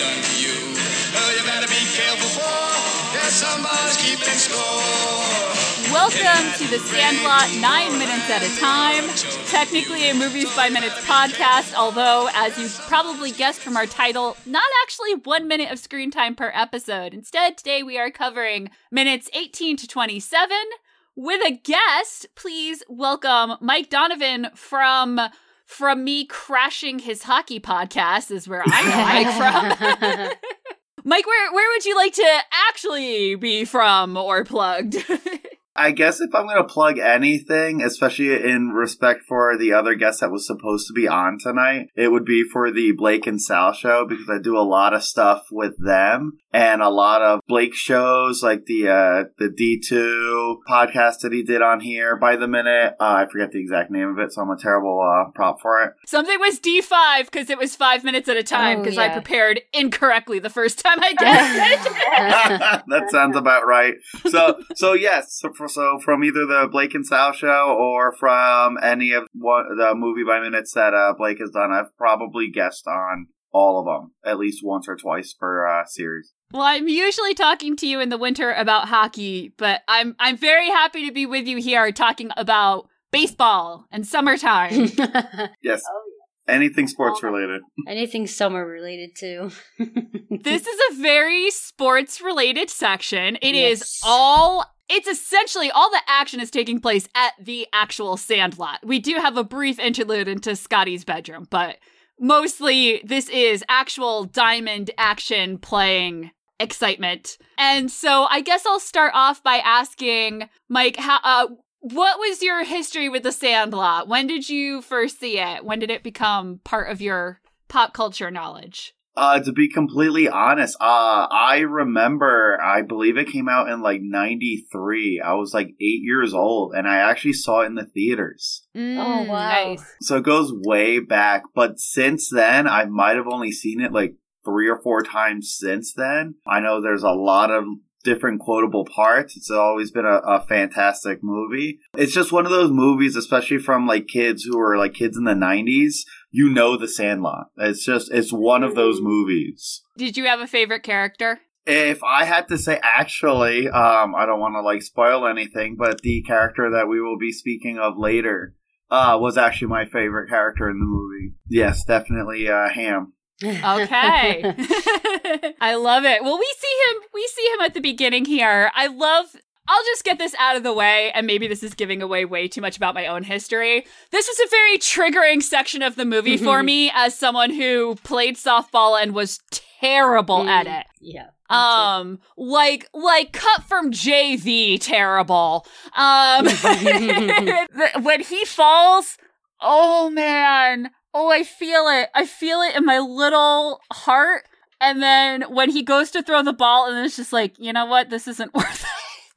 done to you. Oh, you better be careful, for there's somebody's keeping score. Welcome to the Sandlot Nine Minutes at a Time. Technically a Movies by Minutes podcast, although, as you probably guessed from our title, not actually one minute of screen time per episode. Instead, today we are covering minutes 18 to 27 with a guest. Please welcome Mike Donovan from from me crashing his hockey podcast is where I'm Mike from. Mike, where where would you like to actually be from or plugged? I guess if I'm going to plug anything, especially in respect for the other guest that was supposed to be on tonight, it would be for the Blake and Sal show because I do a lot of stuff with them and a lot of Blake shows like the uh, the D2 podcast that he did on here by the minute. Uh, I forget the exact name of it, so I'm a terrible uh, prop for it. Something was D5 because it was five minutes at a time Oh, because I prepared incorrectly the first time I guessed it. that sounds about right. So, so yes, so, for, so from either the Blake and Sal show or from any of one, the movie by minutes that uh, Blake has done, I've probably guessed on all of them at least once or twice per uh, series. well, I'm usually talking to you in the winter about hockey, but I'm I'm very happy to be with you here talking about baseball and summertime. Yes, Oh, anything sports related. Anything summer related too. this is a very sports related section. It is Yes. all it's essentially all the action is taking place at the actual sandlot. We do have a brief interlude into Scotty's bedroom, but mostly this is actual diamond action playing excitement. And so I guess I'll start off by asking Mike how uh what was your history with the Sandlot? When did you first see it? When did it become part of your pop culture knowledge? Uh, to be completely honest, uh, I remember, I believe it came out in like 93. I was like eight years old and I actually saw it in the theaters. Mm, wow. Nice. So it goes way back, but since then, I might have only seen it like three or four times since then. I know there's a lot of different quotable parts. It's always been a, a fantastic movie. It's just one of those movies, especially from like kids who were like kids in the 90s. You know The Sandlot. It's just, it's one of those movies. Did you have a favorite character? If I had to say, actually, um, I don't want to like spoil anything, but the character that we will be speaking of later uh, was actually my favorite character in the movie. Yes, definitely uh, Ham. Okay. I love it. Well, we see him we see him at the beginning here. I love I'll just get this out of the way, and maybe this is giving away way too much about my own history. This was a very triggering section of the movie for me as someone who played softball and was terrible at it. yeah. Um, like like cut from JV, terrible. Um, when he falls, oh man, oh I feel it. I feel it in my little heart. And then when he goes to throw the ball, and it's just like, you know what, this isn't worth it.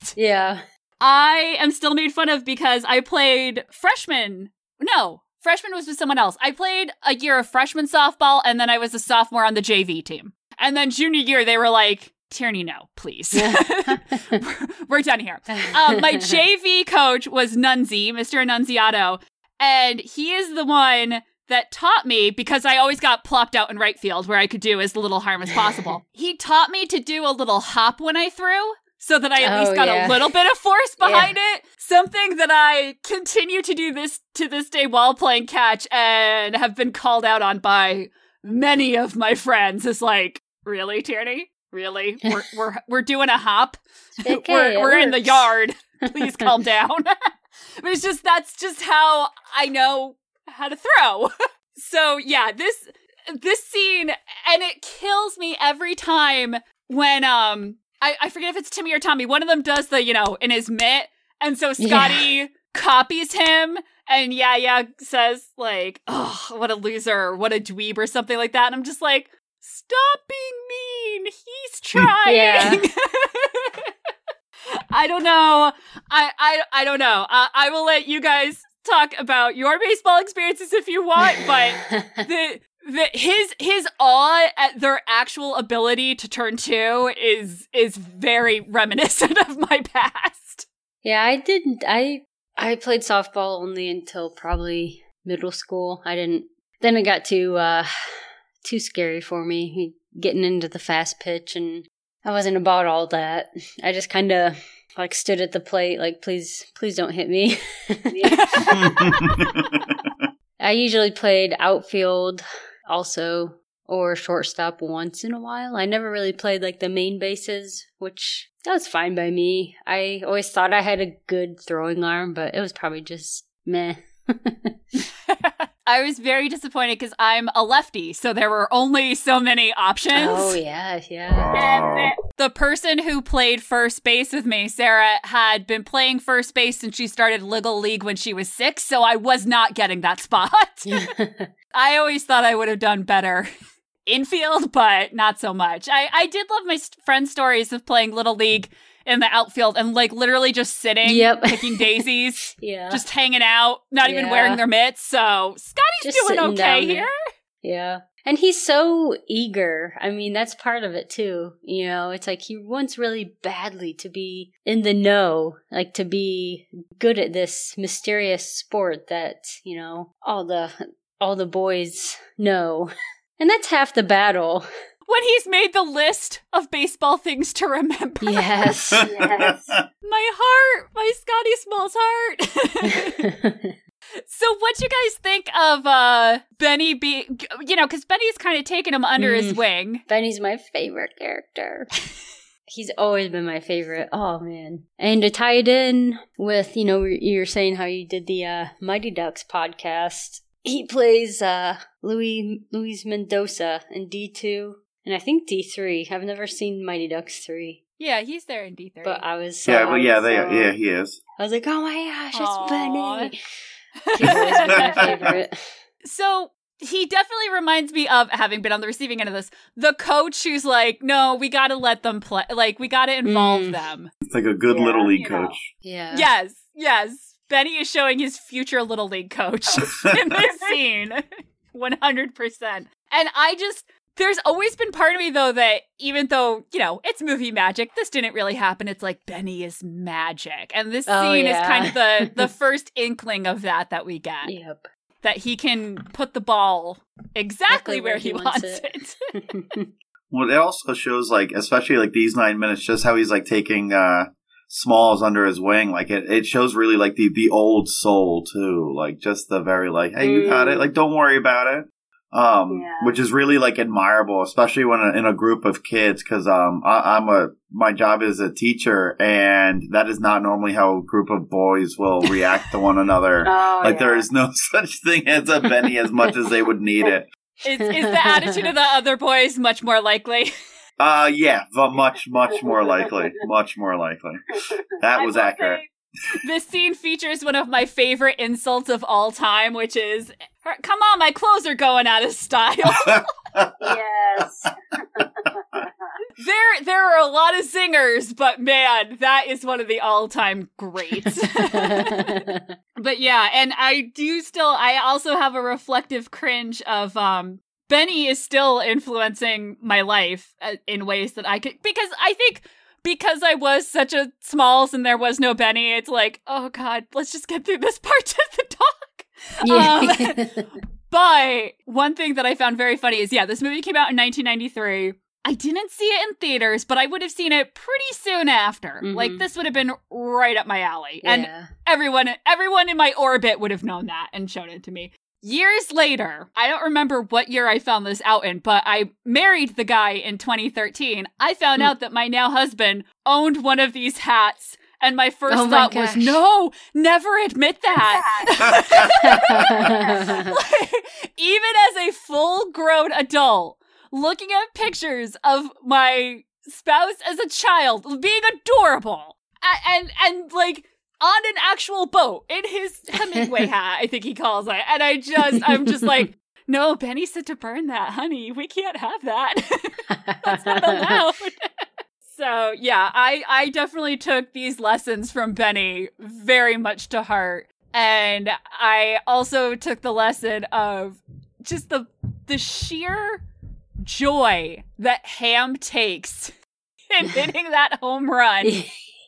yeah. I am still made fun of because I played freshman. No, freshman was with someone else. I played a year of freshman softball, and then I was a sophomore on the JV team. And then junior year, they were like, Tierney, no, please. we're, done here. Um, my JV coach was Nunzi, Mr. Annunziato, and he is the one that taught me because I always got plopped out in right field where I could do as little harm as possible. he taught me to do a little hop when I threw so that I at Oh, least got yeah. a little bit of force behind it. Something that I continue to do this to this day while playing catch and have been called out on by many of my friends is like, really, Tierney? Really? We're we're we're doing a hop. Okay, we're we're in the yard. Please calm down. but it's just that's just how I know how to throw. so yeah, this this scene and it kills me every time when um I, I forget if it's Timmy or Tommy. One of them does the, you know, in his mitt. And so Scotty copies him and yeah, yeah, says like, oh, what a loser, what a dweeb or something like that. And I'm just like, stop being mean. He's trying. I don't know. I I I don't know. Uh, I will let you guys talk about your baseball experiences if you want, but the the his his awe at their actual ability to turn two is is very reminiscent of my past. yeah, I didn't. I I played softball only until probably middle school. I didn't. Then it got too uh too scary for me. getting into the fast pitch, and I wasn't about all that. I just kind of like stood at the plate, like, please, please don't hit me. I usually played outfield also or shortstop once in a while. I never really played like the main bases, which that was fine by me. I always thought I had a good throwing arm, but it was probably just meh. I was very disappointed because I'm a lefty, so there were only so many options. oh yeah, yeah. And the person who played first base with me, Sarah, had been playing first base since she started Little League when she was six, so I was not getting that spot. I always thought I would have done better infield, but not so much. I, I did love my st- friend stories of playing Little League in the outfield and like literally just sitting, Yep. picking daisies, yeah. just hanging out, not even Yeah. wearing their mitts. So Scotty's Just doing okay here. Yeah. And he's so eager. I mean, that's part of it too. You know, it's like he wants really badly to be in the know, like to be good at this mysterious sport that, you know, all the all the boys know. And that's half the battle. When he's made the list of baseball things to remember. Yes. yes. My heart, my Scotty Smalls heart. so what you guys think of uh Benny be you know, because Benny's kind of taken him under his Mm. wing. Benny's my favorite character. He's always been my favorite. Oh man. And to tie it in with, you know, you're saying how you did the uh, Mighty Ducks podcast. He plays uh Louis Luis Mendoza in D2 and I think D3. I've never seen Mighty Ducks 3, Yeah, he's there in D3. but I was so yeah, but yeah, I they so- yeah he is. I was like, "Oh my gosh, it's Aw. Benny." He's always my favorite. so he definitely reminds me of having been on the receiving end of this. The coach who's like, "No, we got to let them play. Like we got to involve Mm. them." It's like a good Yeah, little league you know. coach. Yeah. Yes, yes. Benny is showing his future little league coach in this scene. 100%. And I just, there's always been part of me though that even though, you know, it's movie magic, this didn't really happen. It's like Benny is magic. And this Oh, scene yeah. is kind of the, the first inkling of that that we get. Yep. That he can put the ball exactly where he, wants, it. Well, it also shows like, especially like these nine minutes, just how he's like taking uh Smalls under his wing. Like it, it shows really like the the old soul too. Like just the very like, hey, you got it. Mm. Like don't worry about it. Um, Yeah. which is really like admirable, especially when in a group of kids. Because um, I, I'm a my job is a teacher, and that is not normally how a group of boys will react to one another. Oh, like there is no such thing as a Benny as much as they would need it. Is, is the attitude of the other boys much more likely? Uh, yeah, but much, much more likely. Much more likely. That was accurate. say, This scene features one of my favorite insults of all time, which is, "Come on, my clothes are going out of style." yes. there, there are a lot of singers, but man, that is one of the all-time greats. but yeah, and I do still, I also have a reflective cringe of um. Benny is still influencing my life uh, in ways that I could because I think because I was such a smalls and there was no Benny, it's like, oh god, let's just get through this part of the talk. yeah. But one thing that I found very funny is yeah, this movie came out in 1993. I didn't see it in theaters, but I would have seen it pretty soon after. Mhm. Like this would have been right up my alley. And everyone everyone in my orbit would have known that and shown it to me. Years later, I don't remember what year I found this out in, but I married the guy in 2013. I found Hmm. out that my now husband owned one of these hats, and my first Oh my thought was, no, never admit that. Even as a full grown adult, looking at pictures of my spouse as a child being adorable a- and and like on an actual boat in his Hemingway hat, I think he calls it. And I just I'm just like, no, Benny said to burn that, honey. We can't have that. That's not allowed. so yeah, I I definitely took these lessons from Benny very much to heart. And I also took the lesson of just the the sheer joy that Ham takes in hitting that home run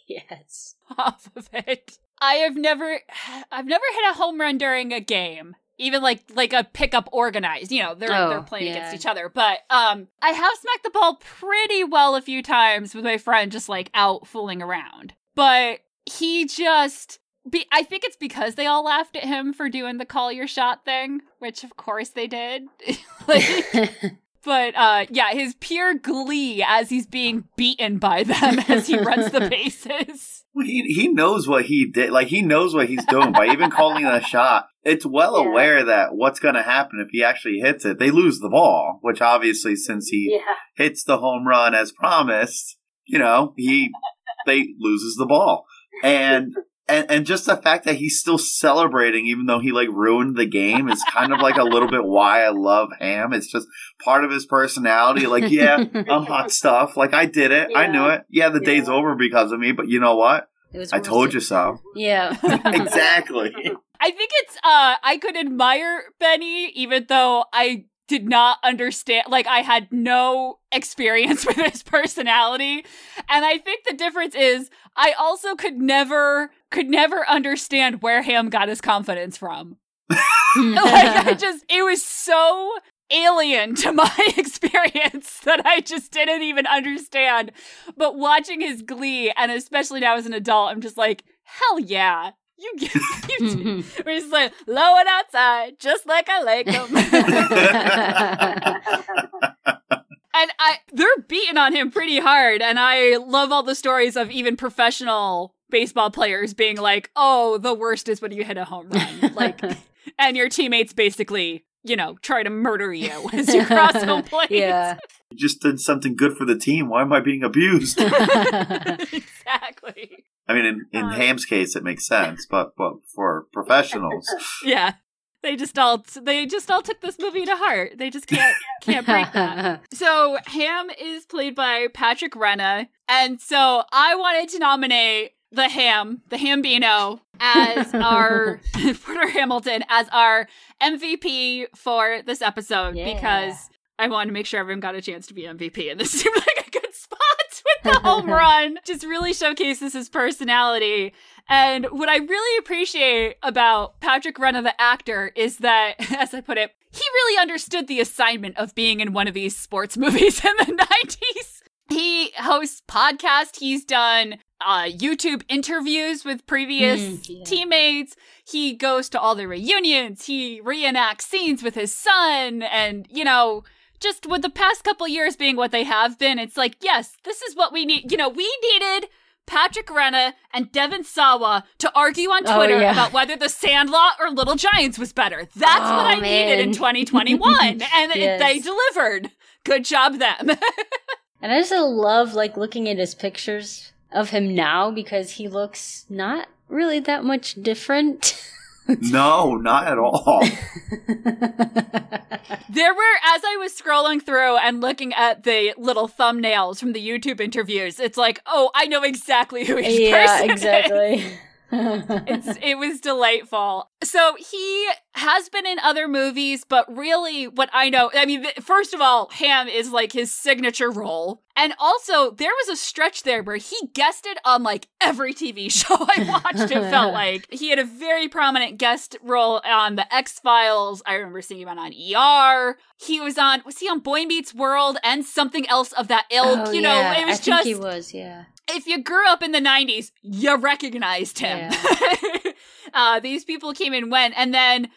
yes. off of it. I have never I've never hit a home run during a game. even like like a pickup organized. You know, they're Oh, they're playing yeah. against each other. But um, I have smacked the ball pretty well a few times with my friend, just like out fooling around. But he just. Be, I think it's because they all laughed at him for doing the call your shot thing, which of course they did. like, but uh yeah, his pure glee as he's being beaten by them as he runs the bases. Well, He he knows what he did. Like he knows what he's doing by even calling a shot. It's well Yeah. aware that what's going to happen if he actually hits it. They lose the ball, which obviously, since he yeah. hits the home run as promised, you know, he they loses the ball. And and and just the fact that he's still celebrating even though he like ruined the game is kind of like a little bit why I love Ham. It's just part of his personality. Like, yeah, I'm hot stuff. Like I did it. I knew it. Yeah, the day's over because of me, but you know what? I told it. you so. Yeah. exactly. I think it's uh I could admire Benny even though I did not understand like I had no experience with his personality. And I think the difference is I also could never could never understand where Ham got his confidence from. like I just it was so alien to my experience that I just didn't even understand. But watching his glee and especially now as an adult, I'm just like, hell yeah. You get you hmm. we're just like low and outside, just like I like them. And I they're beating on him pretty hard and i love all the stories of even professional baseball players being like oh the worst is when you hit a home run like and your teammates basically you know try to murder you as you cross home plate yeah. You just did something good for the team. Why am I being abused? exactly I mean, in, in Um, Ham's case, it makes sense, but but for professionals, yeah they just all they just all took this movie to heart they just can't can't break that So Ham is played by Patrick Renna, and so I wanted to nominate the Ham, the Hambino, as our Porter Hamilton as our MVP for this episode Yeah. because I wanted to make sure everyone got a chance to be MVP, and this seemed like a good spot with the home run. Just really showcases his personality. And what I really appreciate about Patrick Renna, the actor, is that, as I put it, he really understood the assignment of being in one of these sports movies in the 90s. He hosts podcasts. He's done uh, YouTube interviews with previous Mm, yeah. teammates. He goes to all the reunions. He reenacts scenes with his son. And, you know, just with the past couple years being what they have been, it's like, yes, this is what we need. You know, we needed Patrick Renna and Devon Sawa to argue on Oh, Twitter yeah. about whether The Sandlot or Little Giants was better. That's Oh, what I needed in 2021. and Yes. they delivered. Good job, them. And I just love like looking at his pictures of him now because he looks not really that much different. no, not at all. There were, as I was scrolling through and looking at the little thumbnails from the YouTube interviews, it's like, oh, I know exactly who each yeah, person is. exactly. It's, it was delightful. So he has been in other movies, but really, what I know, I mean, first of all, Ham is like his signature role. And also, there was a stretch there where he guested on like every TV show I watched, it felt like. He had a very prominent guest role on The X Files. I remember seeing him on ER. He was on, was he on Boy Meets World and something else of that ilk? Oh, you know, yeah, it was I just. he was, yeah. If you grew up in the 90s, you recognized him. uh, these people came and went. And then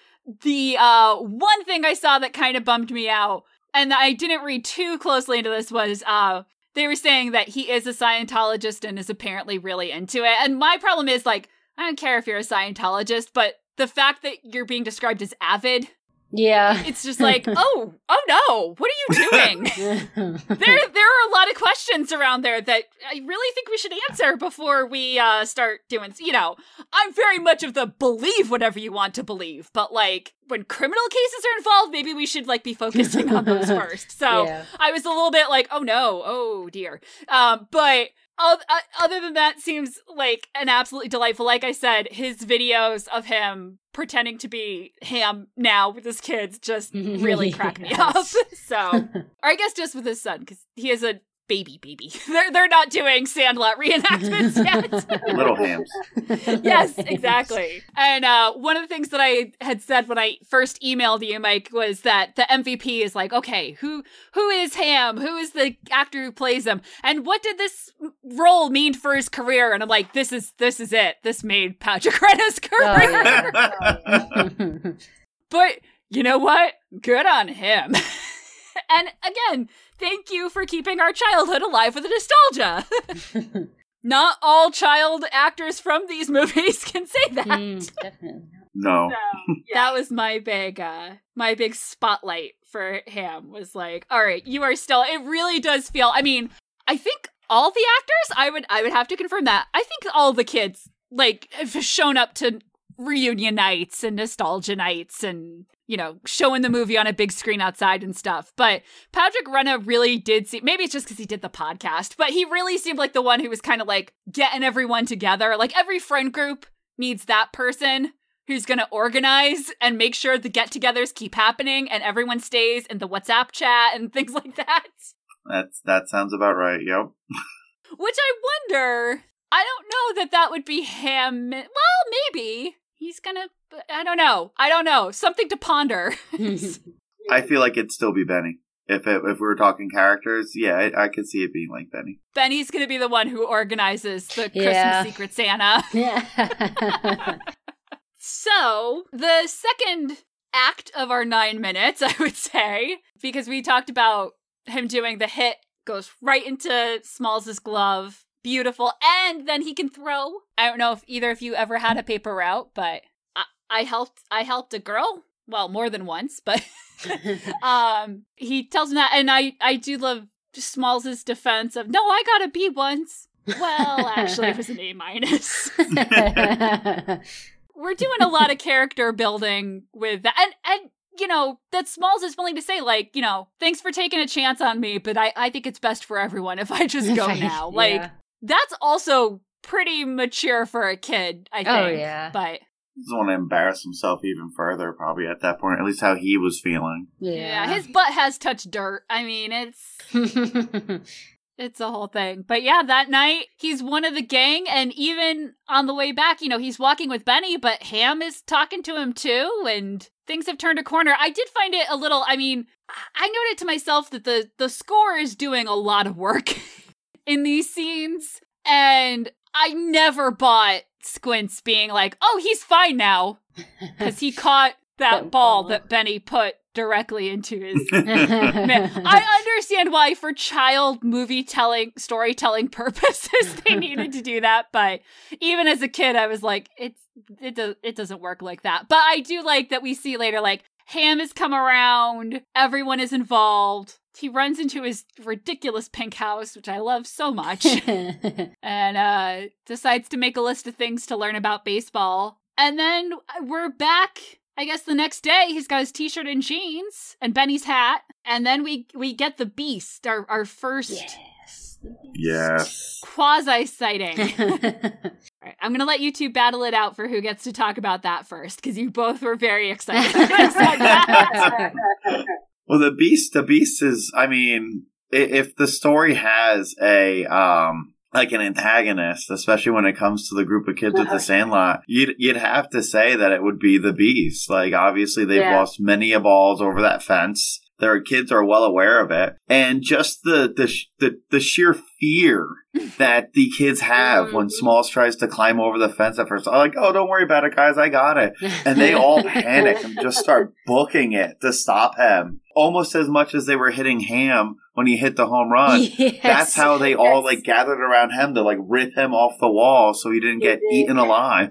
the uh, one thing I saw that kind of bummed me out, and I didn't read too closely into this, was uh, they were saying that he is a Scientologist and is apparently really into it. And my problem is, like, I don't care if you're a Scientologist, but the fact that you're being described as avid, Yeah. it's just like, oh, oh no, what are you doing? there there are a lot of questions around there that I really think we should answer before we uh start doing you know I'm very much of the believe whatever you want to believe but like when criminal cases are involved maybe we should like be focusing on those first so Yeah. I was a little bit like oh no oh dear um but Uh, other than that seems like an absolutely delightful like I said his videos of him pretending to be ham now with his kids just mm-hmm. really crack me up so. Or I guess just with his son, because he is a baby baby. They're they're not doing Sandlot reenactments yet. Little hams. yes, exactly. And uh, one of the things that I had said when I first emailed you, Mike, was that the MVP is like, okay, who who is Ham? Who is the actor who plays him? And what did this role mean for his career? And I'm like, this is this is it. This made Patrick Renna's career. Oh, yeah. But you know what? Good on him. And again, thank you for keeping our childhood alive with nostalgia. Not all child actors from these movies can say that. Mm, definitely. No. That was my big uh my big spotlight for Ham was like, all right, you are still it really does feel I mean, I think all the actors, I would I would have to confirm that. I think all the kids like have shown up to reunion nights and nostalgia nights and you know showing the movie on a big screen outside and stuff but patrick renna really did seem maybe it's just because he did the podcast but he really seemed like the one who was kind of like getting everyone together like every friend group needs that person who's going to organize and make sure the get-togethers keep happening and everyone stays in the whatsapp chat and things like that That's that sounds about right. Yep. which i wonder i don't know that that would be him well maybe he's gonna i don't know i don't know something to ponder I feel like it'd still be Benny. If it, if we were talking characters, yeah, I, I could see it being like Benny. benny's gonna be the one who organizes the Yeah. christmas secret santa yeah. so the second act of our nine minutes i would say because we talked about him doing the hit goes right into smalls's glove beautiful and then he can throw. I don't know if either of you ever had a paper route but i, I helped i helped a girl well more than once but um he tells him that and i i do love smalls's defense of no i got a b once. Well actually it was an a minus. We're doing a lot of character building with that and and you know that smalls is willing to say like you know thanks for taking a chance on me but i i think it's best for everyone if i just go now. like Yeah. That's also pretty mature for a kid i oh, think Oh, yeah. but Doesn't want to embarrass himself even further, probably at that point. At least how he was feeling. yeah. his butt has touched dirt i mean it's It's a whole thing. But yeah, that night he's one of the gang, and even on the way back, you know, he's walking with Benny, but Ham is talking to him too, and things have turned a corner. I did find it a little I mean, I noted to myself that the the score is doing a lot of work in these scenes, and I never bought Squints being like, oh, he's fine now. Because he caught that That ball ball. that Benny put directly into his Man, I understand why for child movie telling storytelling purposes they needed to do that, but even as a kid I was like it's it does it doesn't work like that. But I do like that we see later like Ham has come around, everyone is involved. He runs into his ridiculous pink house, which I love so much, and uh decides to make a list of things to learn about baseball. And then we're back I guess the next day he's got his t-shirt and jeans and Benny's hat, and then we we get the beast, our our first yes. yes. quasi sighting. All right, I'm gonna let you two battle it out for who gets to talk about that first, because you both were very excited. When I said that. Well, the beast, the beast is. I mean, if the story has a um like an antagonist, especially when it comes to the group of kids at the Sandlot, you'd you'd have to say that it would be the beast. Like, obviously, they've Yeah. lost many a balls over that fence. Their kids are well aware of it, and just the the the, the sheer fear that the kids have when mm-hmm. Smalls tries to climb over the fence at first. I'm like, oh, don't worry about it, guys, I got it. And they all panic and just start booking it to stop him. Almost as much as they were hitting ham when he hit the home run Yes. that's how they all like gathered around him to like rip him off the wall so he didn't get eaten alive.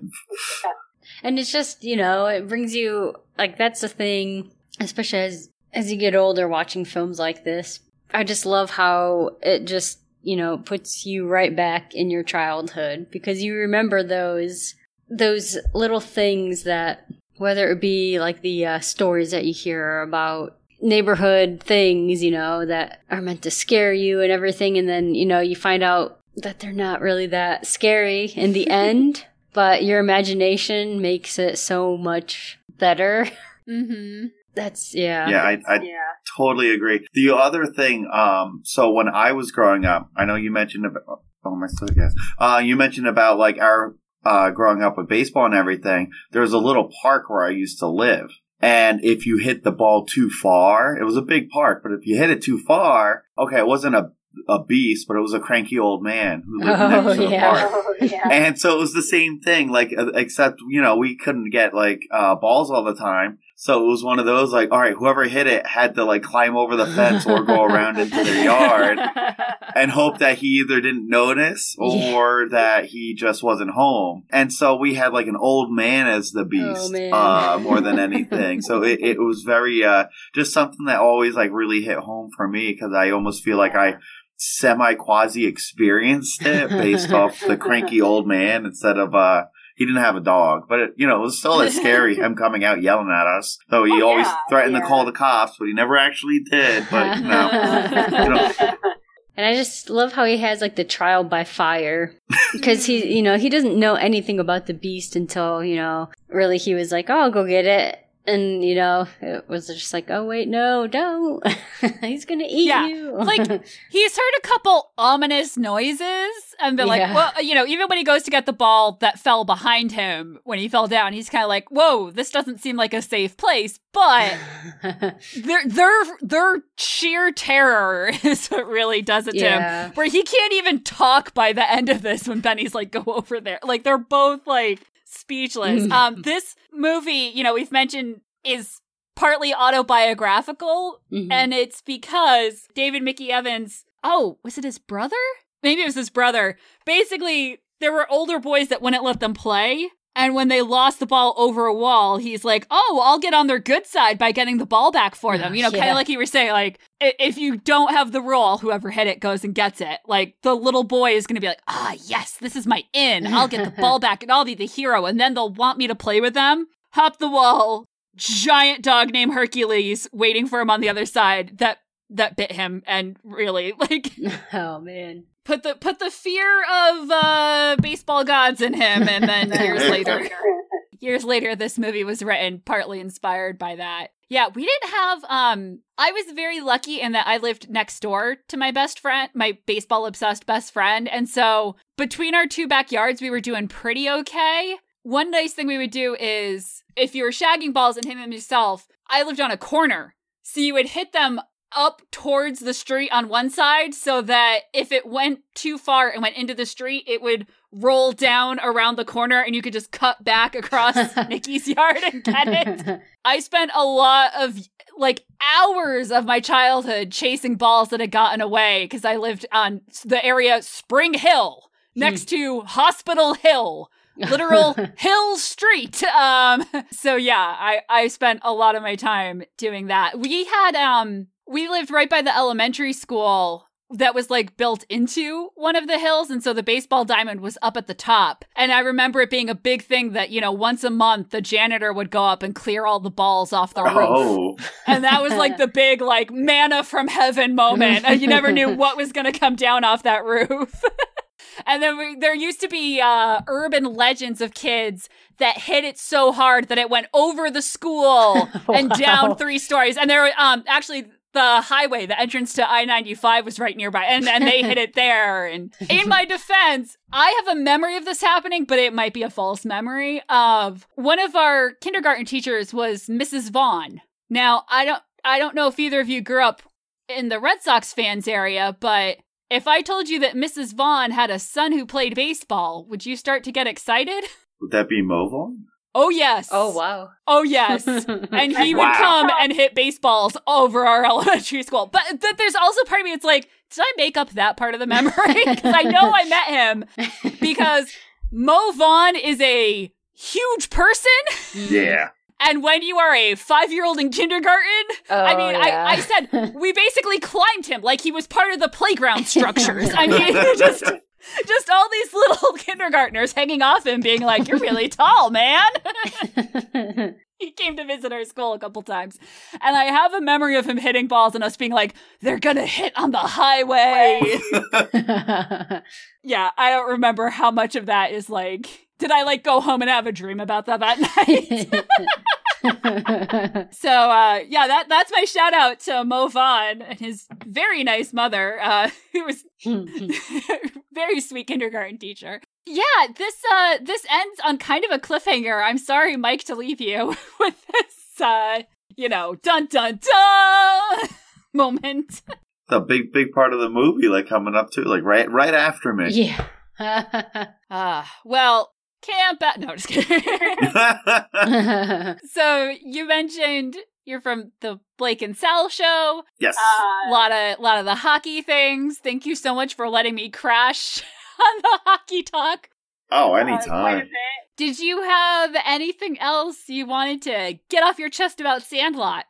And it's just, you know, it brings you like that's the thing, especially as as you get older watching films like this. I just love how it just, you know, puts you right back in your childhood because you remember those those little things that whether it be like the uh, stories that you hear about neighborhood things, you know, that are meant to scare you and everything and then, you know, you find out that they're not really that scary in the end but your imagination makes it so much better. mm-hmm. That's yeah. Yeah, I, I yeah. totally agree. The other thing, um, so when I was growing up, I know you mentioned about. Oh my still yes. Uh, you mentioned about like our uh, growing up with baseball and everything. There was a little park where I used to live. And if you hit the ball too far, it was a big park, but if you hit it too far, okay, it wasn't a a beast, but it was a cranky old man who lived Oh, next to the yeah. park. And so it was the same thing, like, uh, except, you know, we couldn't get, like, uh, balls all the time. So it was one of those, like, all right, whoever hit it had to, like, climb over the fence or go around into their yard and hope that he either didn't notice or that he just wasn't home. And so we had, like, an old man as the beast, Oh, uh, more than anything. so it, it was very, uh, just something that always, like, really hit home for me because I almost feel like I, semi quasi experienced it based off the cranky old man instead of uh he didn't have a dog, but it, you know it was still as scary him coming out yelling at us. Though he Oh, always yeah, threatened yeah. to call the cops, but he never actually did. But you know, you know And I just love how he has like the trial by fire because he, you know, he doesn't know anything about the beast until you know, really he was like, "Oh, I'll go get it," and you know, it was just like, "Oh wait, no, don't! He's gonna eat Yeah, you!" like, He's heard a couple ominous noises and like, Yeah. well, you know, even when he goes to get the ball that fell behind him when he fell down, he's kind of like, whoa, this doesn't seem like a safe place. But their their their sheer terror is what really does it to Yeah. him. Where he can't even talk by the end of this when Benny's like, go over there. Like they're both like speechless. Mm. um, this movie, you know, we've mentioned is partly autobiographical, Mhm. and it's because David Mickey Evans. Oh, was it his brother? Maybe it was his brother. Basically, there were older boys that wouldn't let them play. And when they lost the ball over a wall, he's like, "Oh, I'll get on their good side by getting the ball back for them." You know, kind of like you were saying, like if you don't have the rule, whoever hit it goes and gets it. Like the little boy is going to be like, "Ah, yes, this is my in. I'll get the ball back, and I'll be the hero." And then they'll want me to play with them. Hop the wall, giant dog named Hercules waiting for him on the other side. That that bit him, and really like oh man, put the put the fear of uh baseball gods in him and then years later years later this movie was written partly inspired by that. Yeah we didn't have um i was very lucky in that i lived next door to my best friend my baseball obsessed best friend and so between our two backyards we were doing pretty okay. One nice thing we would do is if you were shagging balls and hitting them yourself i lived on a corner so you would hit them up towards the street on one side so that if it went too far and went into the street, it would roll down around the corner and you could just cut back across Nikki's yard and get it. I spent a lot of like hours of my childhood chasing balls that had gotten away because I lived on the area Spring Hill next to Hospital Hill literal hill street um so yeah i i spent a lot of my time doing that we had um we lived right by the elementary school that was like built into one of the hills and so the baseball diamond was up at the top. And i remember it being a big thing that you know once a month the janitor would go up and clear all the balls off the roof. Oh, and that was like the big like manna from heaven moment. You never knew what was going to come down off that roof. And then we, there used to be uh, urban legends of kids that hit it so hard that it went over the school and down three stories. And there were um actually the highway the entrance to i-95 was right nearby and, and they hit it there and in my defense i have a memory of this happening but it might be a false memory of one of our kindergarten teachers was mrs vaughn now i don't i don't know if either of you grew up in the red sox fans area but if I told you that Mrs. Vaughn had a son who played baseball, would you start to get excited? would that be Mo Vaughn? Oh, yes. oh wow, Oh, yes. And he would Wow. come and hit baseballs over our elementary school. But th- there's also part of me, it's like, did I make up that part of the memory? Because I know I met him because Mo Vaughn is a huge person. Yeah. And when you are a five year old in kindergarten, I Oh, mean, yeah. I, I said we basically climbed him like he was part of the playground structures. I mean, just just all these little kindergartners hanging off him, being like, "You're really tall, man." he came to visit our school a couple times, and I have a memory of him hitting balls and us being like, "They're gonna hit on the highway." yeah, I don't remember how much of that is like. Did I like go home and have a dream about that that night? So uh, yeah, that that's my shout out to Mo Vaughn and his very nice mother, uh, who was very sweet kindergarten teacher. Yeah, this uh this ends on kind of a cliffhanger. I'm sorry, Mike, to leave you with this uh, you know, dun dun dun moment. The big, big part of the movie, like coming up to, like right, right after me. yeah. Ah, well, camp out. No, just kidding. so you mentioned you're from the Blake and Sal show. yes. A lot of lot of the hockey things. Thank you so much for letting me crash on the hockey talk. oh, uh, quite a anytime. bit. Did you have anything else you wanted to get off your chest about Sandlot?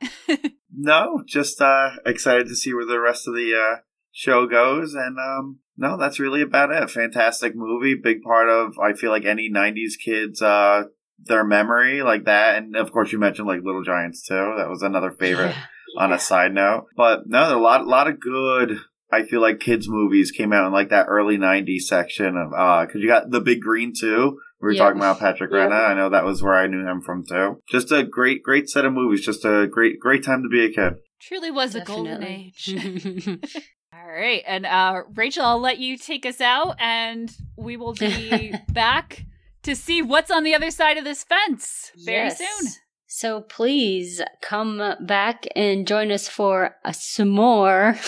No, just uh excited to see where the rest of the uh show goes and um no, that's really about it. Fantastic movie, big part of I feel like any 90s kids uh their memory like that and of course you mentioned like Little Giants too. That was another favorite on a side note. But no, there are a lot a lot of good I feel like kids movies came out in like that early 90s section of uh cuz you got The Big Green too. We were Yeah. talking about Patrick Yeah. Renna. I know that was where I knew him from too. Just a great great set of movies. Just a great great time to be a kid. Truly was a golden age. All right. And uh, Rachel, I'll let you take us out and we will be back to see what's on the other side of this fence very Yes. soon. So please come back and join us for a, some more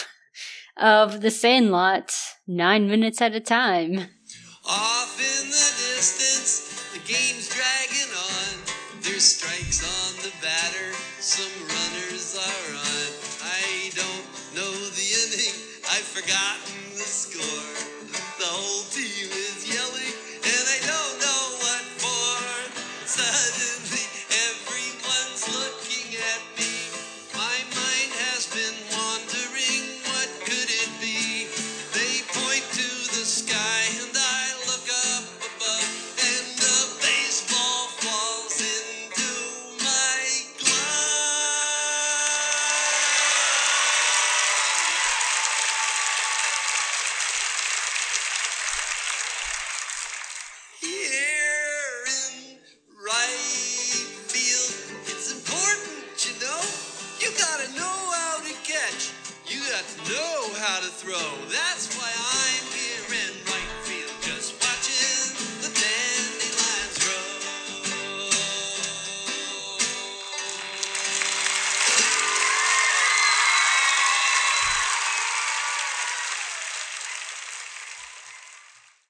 of The Sandlot, nine minutes at a time. Off in the distance, the game's dragging on. There's strikes on the batter,